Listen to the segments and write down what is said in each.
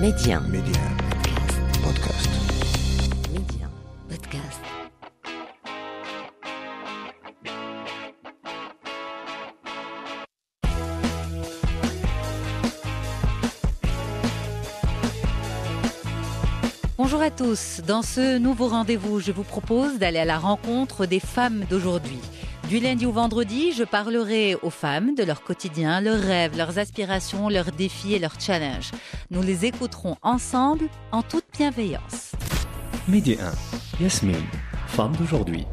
Média. Média. Podcast. Média. Podcast. Bonjour à tous. Dans ce nouveau rendez-vous, je vous propose d'aller à la rencontre des femmes d'aujourd'hui. Du lundi au vendredi, je parlerai aux femmes de leur quotidien, leurs rêves, leurs aspirations, leurs défis et leurs challenges. Nous les écouterons ensemble en toute bienveillance. Midi 1. Yasmine, femme d'aujourd'hui.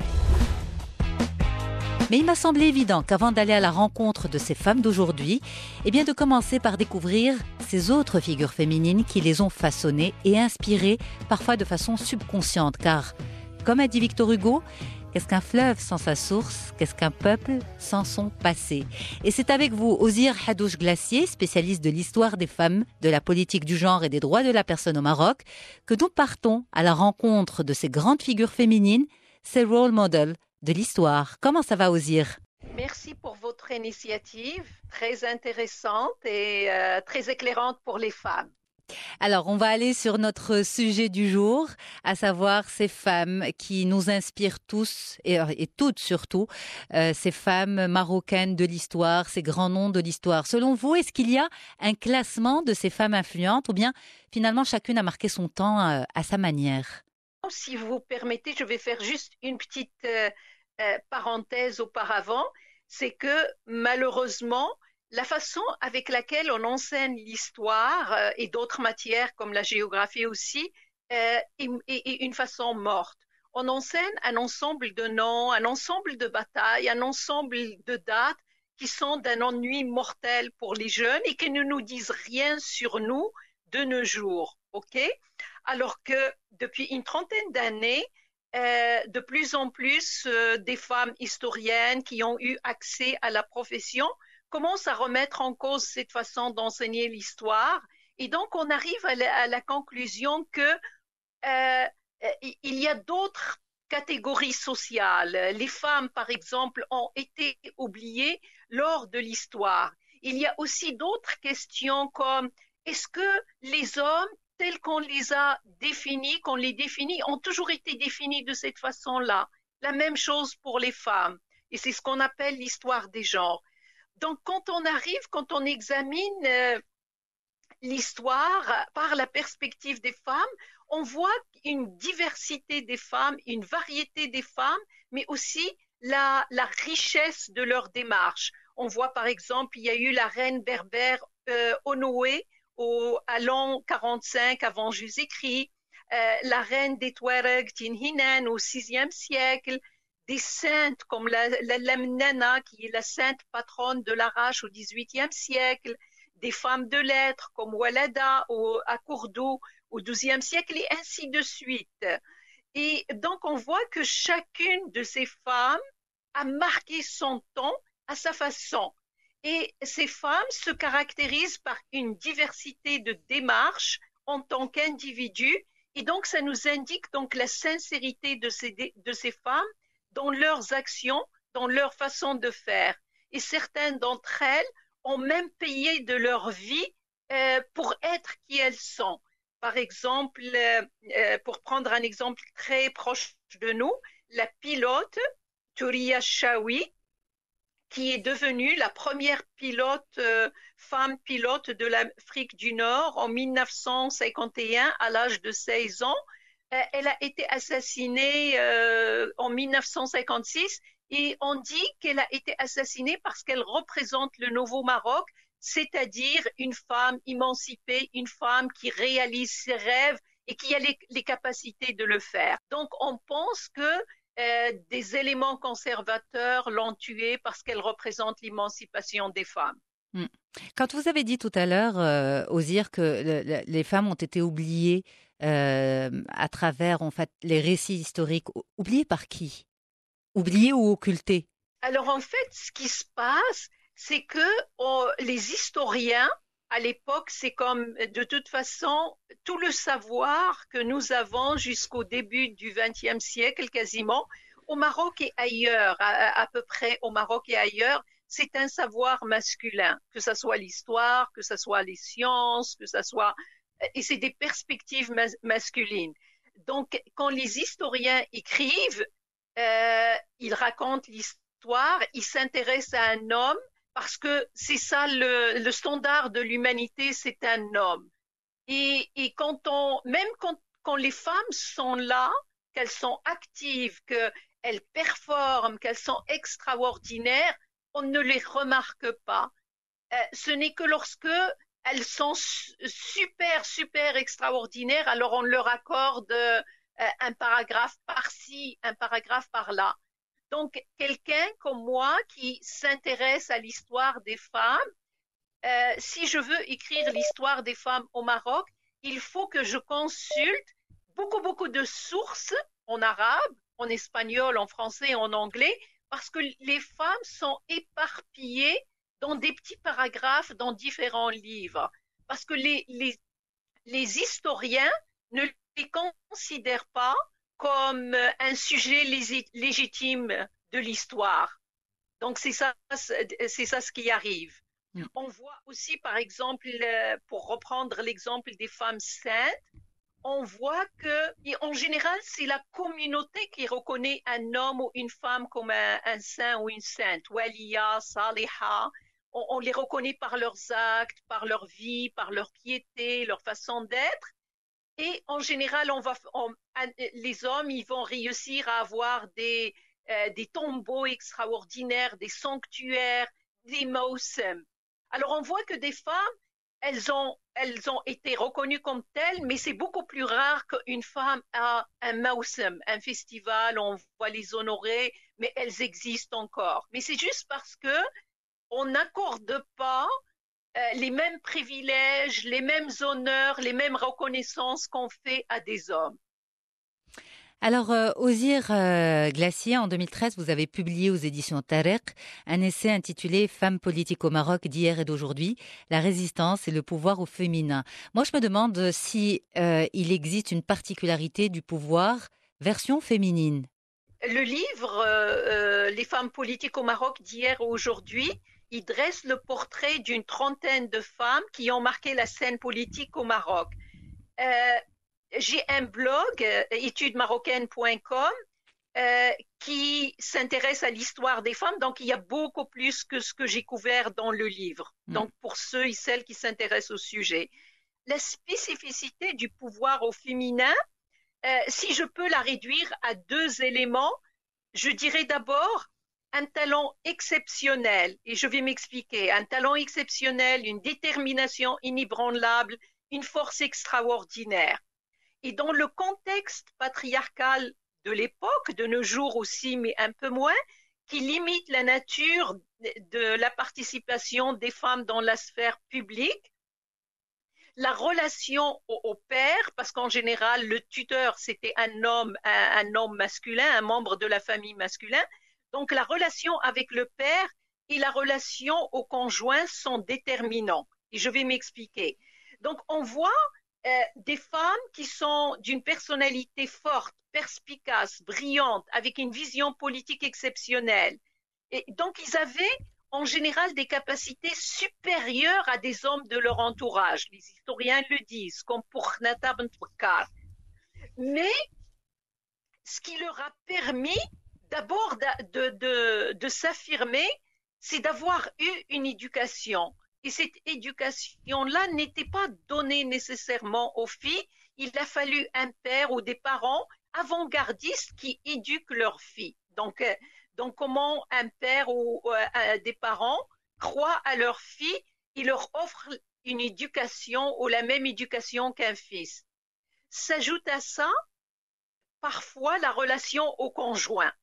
Mais il m'a semblé évident qu'avant d'aller à la rencontre de ces femmes d'aujourd'hui, eh bien de commencer par découvrir ces autres figures féminines qui les ont façonnées et inspirées, parfois de façon subconsciente, car, comme a dit Victor Hugo, Qu'est-ce qu'un fleuve sans sa source? Qu'est-ce qu'un peuple sans son passé? Et c'est avec vous, Ozir Hadouche Glacier, spécialiste de l'histoire des femmes, de la politique du genre et des droits de la personne au Maroc, que nous partons à la rencontre de ces grandes figures féminines, ces role models de l'histoire. Comment ça va, Ozir? Merci pour votre initiative, très intéressante et euh, très éclairante pour les femmes. Alors, on va aller sur notre sujet du jour, à savoir ces femmes qui nous inspirent tous et, et toutes surtout, euh, ces femmes marocaines de l'histoire, ces grands noms de l'histoire. Selon vous, est-ce qu'il y a un classement de ces femmes influentes ou bien finalement chacune a marqué son temps euh, à sa manière? Si vous permettez, je vais faire juste une petite euh, euh, parenthèse auparavant. C'est que malheureusement, la façon avec laquelle on enseigne l'histoire euh, et d'autres matières comme la géographie aussi euh, est, une façon morte. On enseigne un ensemble de noms, un ensemble de batailles, un ensemble de dates qui sont d'un ennui mortel pour les jeunes et qui ne nous disent rien sur nous de nos jours. OK? Alors que depuis une trentaine d'années, euh, de plus en plus des femmes historiennes qui ont eu accès à la profession commence à remettre en cause cette façon d'enseigner l'histoire. Et donc, on arrive à la, conclusion que euh, il y a d'autres catégories sociales. Les femmes, par exemple, ont été oubliées lors de l'histoire. Il y a aussi d'autres questions comme est-ce que les hommes, tels qu'on les a définis, qu'on les définit, ont toujours été définis de cette façon-là? La même chose pour les femmes. Et c'est ce qu'on appelle l'histoire des genres. Donc, quand on arrive, quand on examine euh, l'histoire par la perspective des femmes, on voit une diversité des femmes, une variété des femmes, mais aussi la, richesse de leur démarche. On voit par exemple, il y a eu la reine berbère euh, au, à l'an 45 avant Jésus-Christ, euh, la reine des Touaregs Tinhinan au VIe siècle, des saintes comme la, la qui est la sainte patronne de l'Arrache au XVIIIe siècle, des femmes de lettres comme Walada à Cordoue au XIIe siècle, et ainsi de suite. Et donc, on voit que chacune de ces femmes a marqué son temps à sa façon. Et ces femmes se caractérisent par une diversité de démarches en tant qu'individus. Et donc, ça nous indique donc la sincérité de ces, de ces femmes dans leurs actions, dans leur façon de faire. Et certaines d'entre elles ont même payé de leur vie euh, pour être qui elles sont. Par exemple, euh, pour prendre un exemple très proche de nous, la pilote Touria Shawi, qui est devenue la première pilote, euh, femme pilote de l'Afrique du Nord en 1951 à l'âge de 16 ans, euh, elle a été assassinée euh, en 1956 et on dit qu'elle a été assassinée parce qu'elle représente le nouveau Maroc, c'est-à-dire une femme émancipée, une femme qui réalise ses rêves et qui a les, capacités de le faire. Donc on pense que euh, des éléments conservateurs l'ont tuée parce qu'elle représente l'émancipation des femmes. Hmm. Quand vous avez dit tout à l'heure, euh, Ozir, que le, le, les femmes ont été oubliées euh, à travers en fait les récits historiques. Oubliés par qui? Oubliés ou occultés? Alors en fait, ce qui se passe, c'est que les historiens, à l'époque, c'est comme de toute façon tout le savoir que nous avons jusqu'au début du XXe siècle quasiment, au Maroc et ailleurs, à, à, peu près au Maroc et ailleurs, c'est un savoir masculin, que ce soit l'histoire, que ce soit les sciences, que ce soit et c'est des perspectives masculines. Donc, quand les historiens écrivent, euh, ils racontent l'histoire, ils s'intéressent à un homme parce que c'est ça le, standard de l'humanité, c'est un homme. Et, et, quand on, même quand, quand les femmes sont là, qu'elles sont actives, qu'elles performent, qu'elles sont extraordinaires, on ne les remarque pas. Euh, ce n'est que lorsque elles sont super, super extraordinaires, alors on leur accorde euh, un paragraphe par-ci, un paragraphe par-là. Donc, quelqu'un comme moi qui s'intéresse à l'histoire des femmes, euh, si je veux écrire l'histoire des femmes au Maroc, il faut que je consulte beaucoup, beaucoup de sources en arabe, en espagnol, en français, en anglais, parce que les femmes sont éparpillées dans des petits paragraphes dans différents livres. Parce que les, les, les historiens ne les considèrent pas comme un sujet légitime de l'histoire. Donc c'est ça, c'est ça ce qui arrive. Mm. On voit aussi, par exemple, pour reprendre l'exemple des femmes saintes, on voit que, en général, c'est la communauté qui reconnaît un homme ou une femme comme un, saint ou une sainte. Waliya, Saliha, on, les reconnaît par leurs actes, par leur vie, par leur piété, leur façon d'être. Et en général, on les hommes, ils vont réussir à avoir des, euh, des tombeaux extraordinaires, des sanctuaires, des mausem. Alors on voit que des femmes, elles ont, elles ont été reconnues comme telles, mais c'est beaucoup plus rare qu'une femme a un mausem, un festival, on va les honorer, mais elles existent encore. Mais c'est juste parce que on n'accorde pas euh, les mêmes privilèges, les mêmes honneurs, les mêmes reconnaissances qu'on fait à des hommes. Alors, euh, Ozir euh, Glacier, en 2013, vous avez publié aux éditions Tarek un essai intitulé Femmes politiques au Maroc d'hier et d'aujourd'hui, la résistance et le pouvoir au féminin. Moi, je me demande si il existe une particularité du pouvoir version féminine. Le livre Les femmes politiques au Maroc d'hier et aujourd'hui il dresse le portrait d'une trentaine de femmes qui ont marqué la scène politique au Maroc. Euh, j'ai un blog, euh, étudesmarocaines.com, euh, qui s'intéresse à l'histoire des femmes. Donc, il y a beaucoup plus que ce que j'ai couvert dans le livre. Hmm. Donc, pour ceux et celles qui s'intéressent au sujet. La spécificité du pouvoir au féminin, si je peux la réduire à deux éléments, je dirais d'abord un talent exceptionnel, et je vais m'expliquer, un talent exceptionnel, une détermination inébranlable, une force extraordinaire. Et dans le contexte patriarcal de l'époque, de nos jours aussi, mais un peu moins, qui limite la nature de la participation des femmes dans la sphère publique, la relation au, père, parce qu'en général, le tuteur, c'était un homme, un, homme masculin, un membre de la famille masculin, donc la relation avec le père et la relation au conjoint sont déterminants. Et je vais m'expliquer. Donc on voit euh, des femmes qui sont d'une personnalité forte, perspicace, brillante, avec une vision politique exceptionnelle. Et donc ils avaient en général des capacités supérieures à des hommes de leur entourage. Les historiens le disent, comme pour Nata Mais ce qui leur a permis d'abord de, s'affirmer, c'est d'avoir eu une éducation. Et cette éducation-là n'était pas donnée nécessairement aux filles. Il a fallu un père ou des parents avant-gardistes qui éduquent leurs filles. Donc, euh, donc comment un père ou euh, des parents croient à leurs filles, ils leur offrent une éducation ou la même éducation qu'un fils? S'ajoute à ça parfois la relation au conjoint.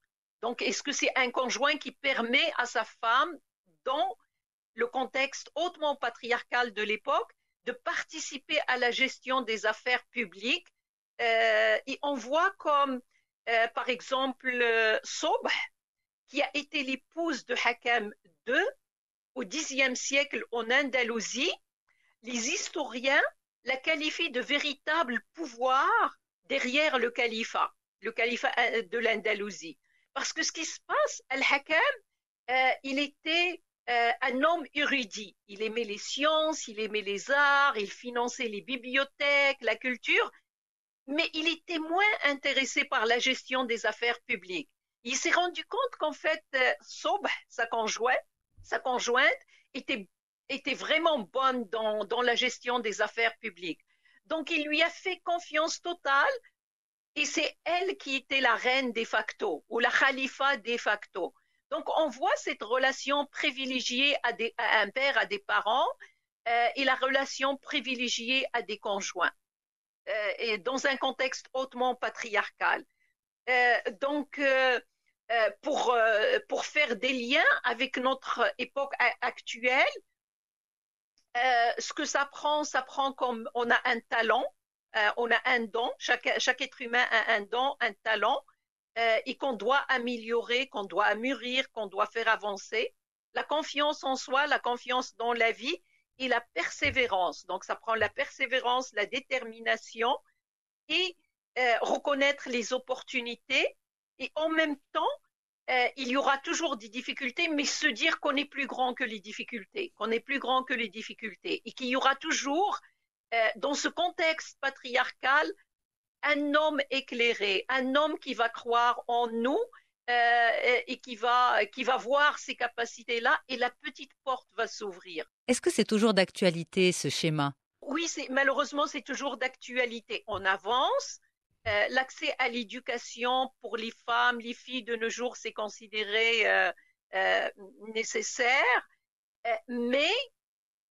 Donc, est-ce que c'est un conjoint qui permet à sa femme, dans le contexte hautement patriarcal de l'époque, de participer à la gestion des affaires publiques euh, Et on voit comme, euh, par exemple, euh, Sob, qui a été l'épouse de Hakam II au Xe siècle en Andalousie, les historiens la qualifient de véritable pouvoir derrière le califat, le califat de l'Andalousie. Parce que ce qui se passe, Al-Hakam, euh, il était euh, un homme érudit. Il aimait les sciences, il aimait les arts, il finançait les bibliothèques, la culture, mais il était moins intéressé par la gestion des affaires publiques. Il s'est rendu compte qu'en fait, euh, sa conjointe, sa conjointe était, était vraiment bonne dans, dans la gestion des affaires publiques. Donc, il lui a fait confiance totale et c'est elle qui était la reine de facto ou la khalifa de facto. Donc, on voit cette relation privilégiée à, des, à un père, à des parents, euh, et la relation privilégiée à des conjoints, euh, et dans un contexte hautement patriarcal. Euh, donc, euh, euh, pour, euh, pour faire des liens avec notre époque actuelle, ce que ça prend, ça prend comme on a un talent, on a un don, chaque, chaque être humain a un don, un talent, euh, et qu'on doit améliorer, qu'on doit mûrir, qu'on doit faire avancer. La confiance en soi, la confiance dans la vie et la persévérance. Donc, ça prend la persévérance, la détermination et euh, reconnaître les opportunités. Et en même temps, euh, il y aura toujours des difficultés, mais se dire qu'on est plus grand que les difficultés, qu'on est plus grand que les difficultés, et qu'il y aura toujours, euh, dans ce contexte patriarcal, un homme éclairé, un homme qui va croire en nous euh, et qui va, qui va voir ces capacités-là et la petite porte va s'ouvrir. Est-ce que c'est toujours d'actualité ce schéma? Oui, malheureusement, c'est toujours d'actualité. On avance. Euh, L'accès à l'éducation pour les femmes, les filles de nos jours, c'est considéré euh, euh nécessaire. Euh, mais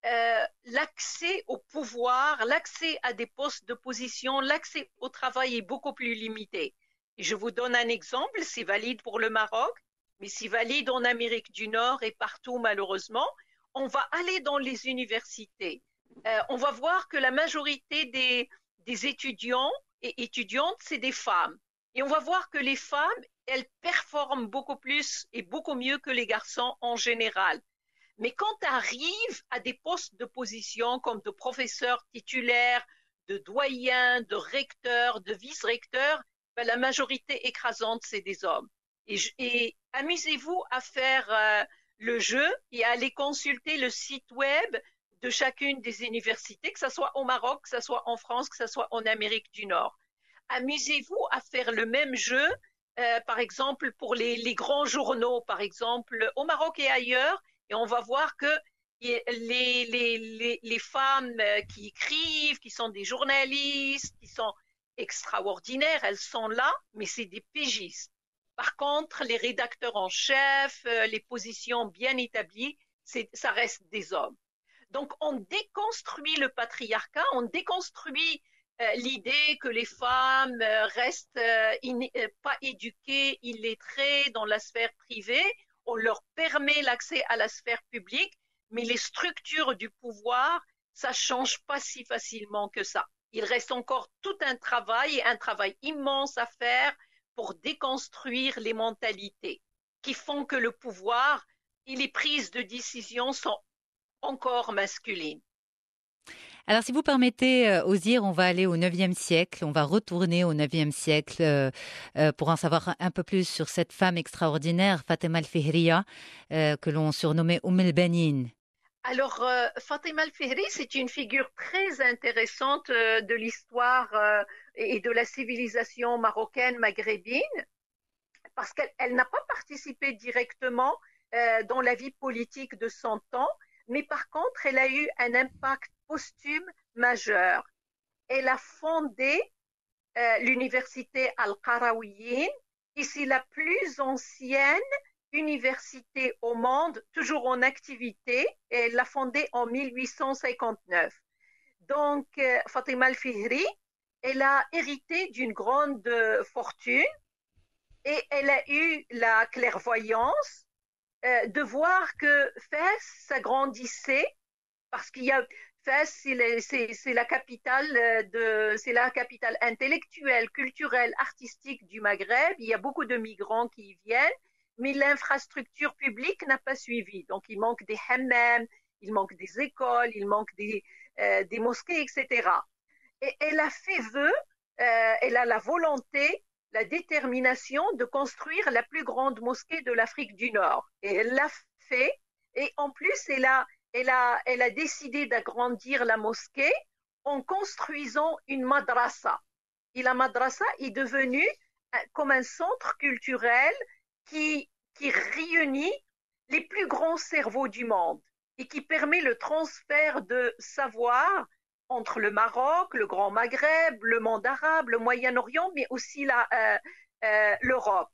euh, l'accès au pouvoir, l'accès à des postes de position, l'accès au travail est beaucoup plus limité. Je vous donne un exemple, c'est valide pour le Maroc, mais c'est valide en Amérique du Nord et partout malheureusement. On va aller dans les universités. Euh, on va voir que la majorité des, des étudiants et étudiantes, c'est des femmes. Et on va voir que les femmes, elles performent beaucoup plus et beaucoup mieux que les garçons en général. Mais quand tu arrives à des postes de position comme de professeur titulaire, de doyen, de recteur, de vice-recteur, ben, la majorité écrasante, c'est des hommes. Et, amusez-vous à faire euh, le jeu et à aller consulter le site web de chacune des universités, que ce soit au Maroc, que ce soit en France, que ce soit en Amérique du Nord. Amusez-vous à faire le même jeu, euh, par exemple, pour les grands journaux, par exemple, au Maroc et ailleurs, et on va voir que les, femmes euh, qui écrivent, qui sont des journalistes, qui sont extraordinaires, elles sont là, mais c'est des pigistes. Par contre, les rédacteurs en chef, euh, les positions bien établies, ça reste des hommes. Donc, on déconstruit le patriarcat, on déconstruit euh, l'idée que les femmes restent pas éduquées, illettrées dans la sphère privée on leur permet l'accès à la sphère publique, mais les structures du pouvoir, ça change pas si facilement que ça. Il reste encore tout un travail, un travail immense à faire pour déconstruire les mentalités qui font que le pouvoir et les prises de décision sont encore masculines. Alors, si vous permettez, euh, Ozir, on va aller au 9e siècle, on va retourner au 9e siècle euh, euh, pour en savoir un peu plus sur cette femme extraordinaire, Fatima al-Fihriya, que l'on surnommait Umm al-Banin. Alors, Fatima al-Fihri, c'est une figure très intéressante de l'histoire et de la civilisation marocaine maghrébine, parce qu'elle n'a pas participé directement dans la vie politique de son temps, mais par contre, elle a eu un impact posthume majeur. Elle a fondé euh, l'université Al-Qarawiyyin, c'est la plus ancienne université au monde, toujours en activité, elle l'a fondée en 1859. Donc, euh, Fatima al-Fihri, elle a hérité d'une grande fortune et elle a eu la clairvoyance euh, de voir que Fès s'agrandissait parce qu'il y a Fès, c'est la capitale euh, c'est la capitale intellectuelle, culturelle, artistique du Maghreb. Il y a beaucoup de migrants qui y viennent, mais l'infrastructure publique n'a pas suivi. Donc, il manque des hammams, il manque des écoles, il manque des, euh, mosquées, etc. Et elle a fait vœu, euh, elle a la volonté, la détermination de construire la plus grande mosquée de l'Afrique du Nord. Et elle l'a fait, Et en plus, elle a, elle a, elle a décidé d'agrandir la mosquée en construisant une madrasa. Et la madrasa est devenue euh, comme un centre culturel qui, qui réunit les plus grands cerveaux du monde et qui permet le transfert de savoir entre le Maroc, le Grand Maghreb, le monde arabe, le Moyen-Orient, mais aussi euh, euh, l'Europe.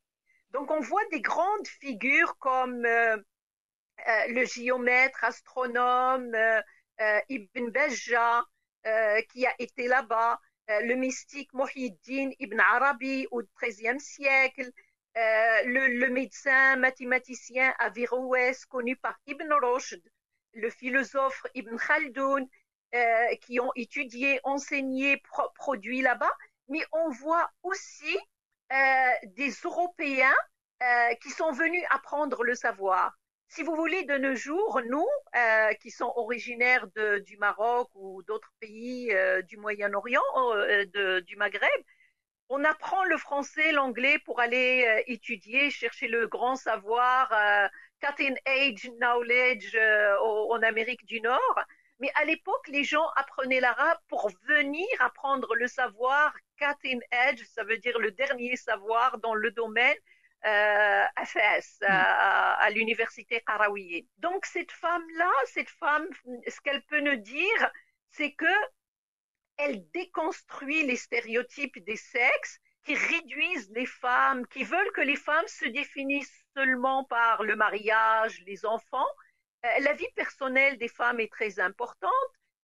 Donc on voit des grandes figures comme euh, euh le géomètre, astronome euh, euh, Ibn Bajjah, qui a été là-bas, le mystique Muhyiddin Ibn Arabi au XIIIe siècle, le, médecin mathématicien Averroès connu par Ibn Rushd, le philosophe Ibn Khaldoun, euh, qui ont étudié, enseigné, pro produit là-bas, mais on voit aussi euh, des Européens euh, qui sont venus apprendre le savoir. Si vous voulez, de nos jours, nous, euh, qui sommes originaires du Maroc ou d'autres pays euh, du Moyen-Orient, euh, du Maghreb, on apprend le français, l'anglais pour aller étudier, chercher le grand savoir, cutting age knowledge en Amérique du Nord. Mais à l'époque, les gens apprenaient l'arabe pour venir apprendre le savoir cutting edge, ça veut dire le dernier savoir dans le domaine euh, FS, mm. à, à l'université Qarawiyye. Donc cette femme-là, cette femme, ce qu'elle peut nous dire, c'est que elle déconstruit les stéréotypes des sexes qui réduisent les femmes, qui veulent que les femmes se définissent seulement par le mariage, les enfants, euh, la vie personnelle des femmes est très importante.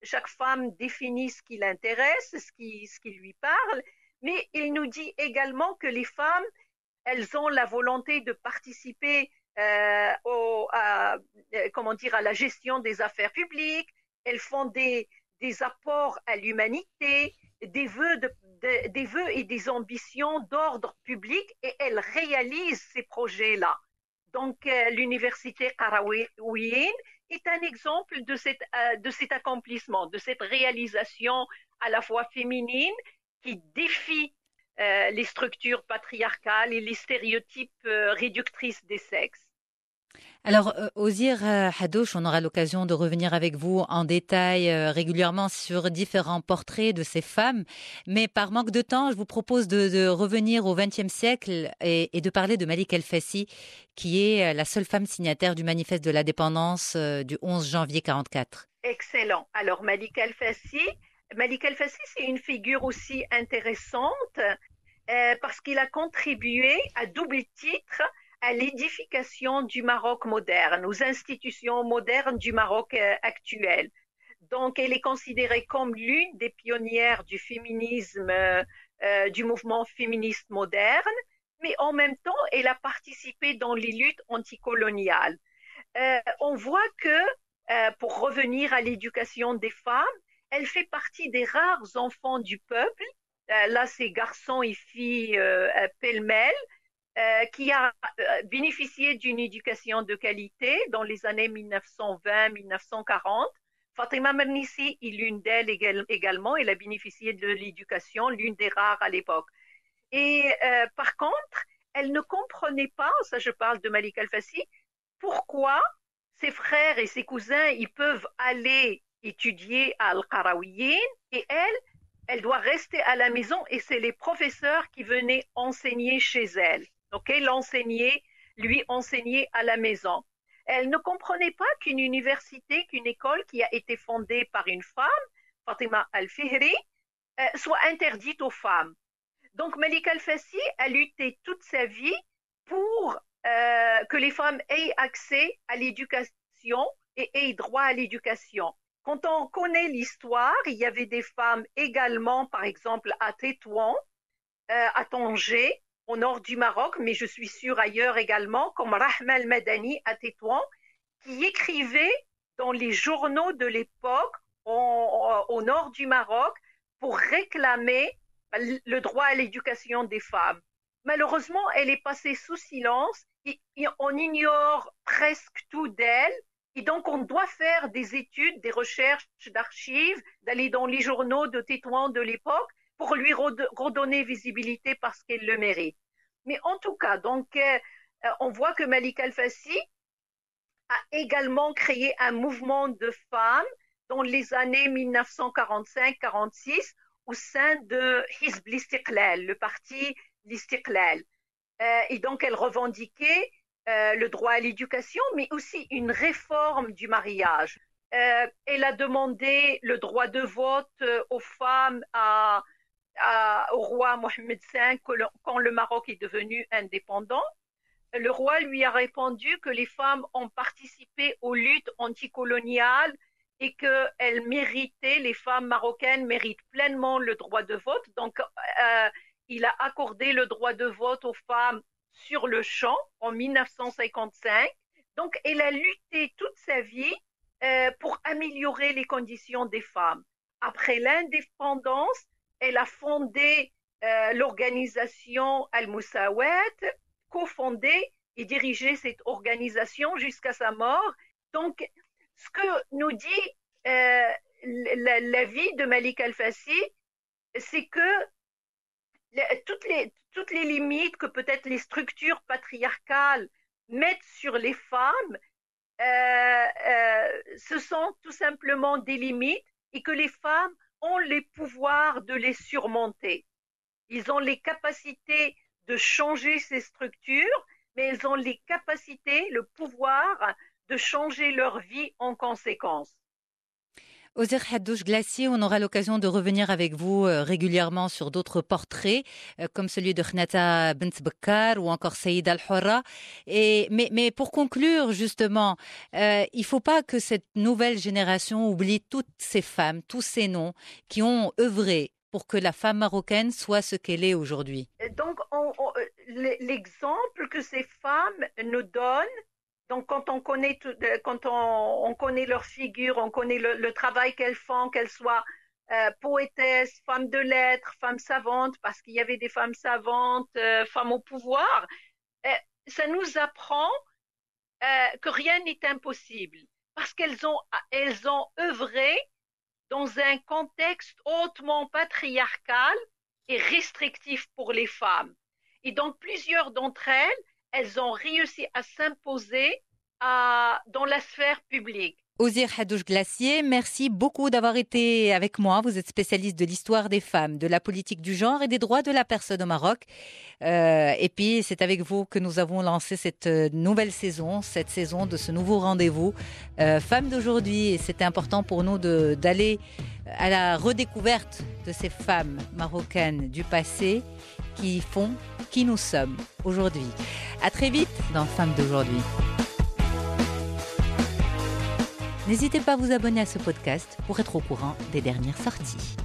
Chaque femme définit ce qui l'intéresse, ce qui, ce qui lui parle, mais il nous dit également que les femmes, elles ont la volonté de participer euh, au, à, euh, comment dire, à la gestion des affaires publiques, elles font des, des apports à l'humanité, des vœux, de, de, des vœux et des ambitions d'ordre public et elles réalisent ces projets-là. Donc, euh, l'université Qarawiyyin est un exemple de, cette, euh, de cet accomplissement, de cette réalisation à la fois féminine qui défie les structures patriarcales et les stéréotypes euh, réductrices des sexes. Alors, euh, Ozir euh, Hadouche, on aura l'occasion de revenir avec vous en détail régulièrement sur différents portraits de ces femmes. Mais par manque de temps, je vous propose de, de revenir au XXe siècle et, et, de parler de Malik El-Fassi, qui est la seule femme signataire du manifeste de l'indépendance du 11 janvier 44. Excellent. Alors, Malik El-Fassi, Malik El-Fassi, c'est une figure aussi intéressante euh, parce qu'il a contribué à double titre à l'édification du Maroc moderne, aux institutions modernes du Maroc euh, actuel. Donc, elle est considérée comme l'une des pionnières du féminisme, euh, du mouvement féministe moderne, mais en même temps, elle a participé dans les luttes anticoloniales. On voit que, pour revenir à l'éducation des femmes, elle fait partie des rares enfants du peuple. Euh, là, c'est garçons et filles pêle-mêle euh, qui a euh, bénéficié d'une éducation de qualité dans les années 1920-1940. Fatima Mernissi est l'une d'elles également. Elle a bénéficié de l'éducation, l'une des rares à l'époque. Et euh, par contre, elle ne comprenait pas, ça je parle de Malik Al-Fassi, pourquoi ses frères et ses cousins, ils peuvent aller étudier à Al-Qarawiyyin et elle, elle doit rester à la maison et c'est les professeurs qui venaient enseigner chez elle. Donc, elle enseignait, lui enseignait à la maison. Elle ne comprenait pas qu'une université, qu'une école qui a été fondée par une femme, Fatima Al-Fihri, euh, soit interdite aux femmes. Donc, Malik Al-Fassi a lutté toute sa vie pour euh, que les femmes aient accès à l'éducation et aient droit à l'éducation. Quand on connaît l'histoire, il y avait des femmes également, par exemple, à Tétouan, euh, à Tanger, au nord du Maroc, mais je suis sûre ailleurs également, comme Rahma al-Madani à Tétouan, qui écrivait dans les journaux de l'époque au nord du Maroc pour réclamer le droit à l'éducation des femmes. Malheureusement, elle est passée sous silence et, et on ignore presque tout d'elle. Et donc, on doit faire des études, des recherches d'archives, d'aller dans les journaux de Tétouan de l'époque pour lui redonner visibilité parce qu'elle le mérite. Mais en tout cas, donc, euh, on voit que Malik Al-Fassi a également créé un mouvement de femmes dans les années 1945-46 au sein de Hizb l'Istiqlal, le parti l'Istiqlal. Euh, et donc, elle revendiquait euh, le droit à l'éducation, mais aussi une réforme du mariage. Euh, elle a demandé le droit de vote euh, aux femmes au roi Mohamed V quand le Maroc est devenu indépendant. Le roi lui a répondu que les femmes ont participé aux luttes anticoloniales et qu'elles méritaient, les femmes marocaines méritent pleinement le droit de vote. Donc, il a accordé le droit de vote aux femmes sur le champ en 1955. Donc, elle a lutté toute sa vie euh, pour améliorer les conditions des femmes. Après l'indépendance, elle a fondé euh, l'organisation Al-Mousawet, cofondé et dirigé cette organisation jusqu'à sa mort. Donc, ce que nous dit euh, la, la, vie de Malik Al-Fassi, c'est que toutes les, limites que peut-être les structures patriarcales mettent sur les femmes, euh, euh, ce sont tout simplement des limites et que les femmes ont les pouvoirs de les surmonter. Ils ont les capacités de changer ces structures, mais elles ont les capacités, le pouvoir de changer leur vie en conséquence. Ozer Haddouche Glacier, on aura l'occasion de revenir avec vous euh, régulièrement sur d'autres portraits, euh, comme celui de Khnata Bakkar ou encore Saïd Al-Hora. Mais, mais pour conclure, justement, euh, il ne faut pas que cette nouvelle génération oublie toutes ces femmes, tous ces noms qui ont œuvré pour que la femme marocaine soit ce qu'elle est aujourd'hui. Donc, l'exemple que ces femmes nous donnent, donc, quand on connaît, tout, quand on, on, connaît leur figure, on connaît le, travail qu'elles font, qu'elles soient euh, poétesses, femmes de lettres, femmes savantes, parce qu'il y avait des femmes savantes, euh, femmes au pouvoir, euh, ça nous apprend euh, que rien n'est impossible, parce qu'elles ont, elles ont œuvré dans un contexte hautement patriarcal et restrictif pour les femmes. Et donc, plusieurs d'entre elles, elles ont réussi à s'imposer dans la sphère publique. Ozir Hadouche Glacier, merci beaucoup d'avoir été avec moi. Vous êtes spécialiste de l'histoire des femmes, de la politique du genre et des droits de la personne au Maroc. Euh, et puis, c'est avec vous que nous avons lancé cette nouvelle saison, cette saison de ce nouveau rendez-vous euh, Femmes d'aujourd'hui. Et c'était important pour nous d'aller à la redécouverte de ces femmes marocaines du passé qui font qui nous sommes aujourd'hui. À très vite dans Femmes d'aujourd'hui. N'hésitez pas à vous abonner à ce podcast pour être au courant des dernières sorties.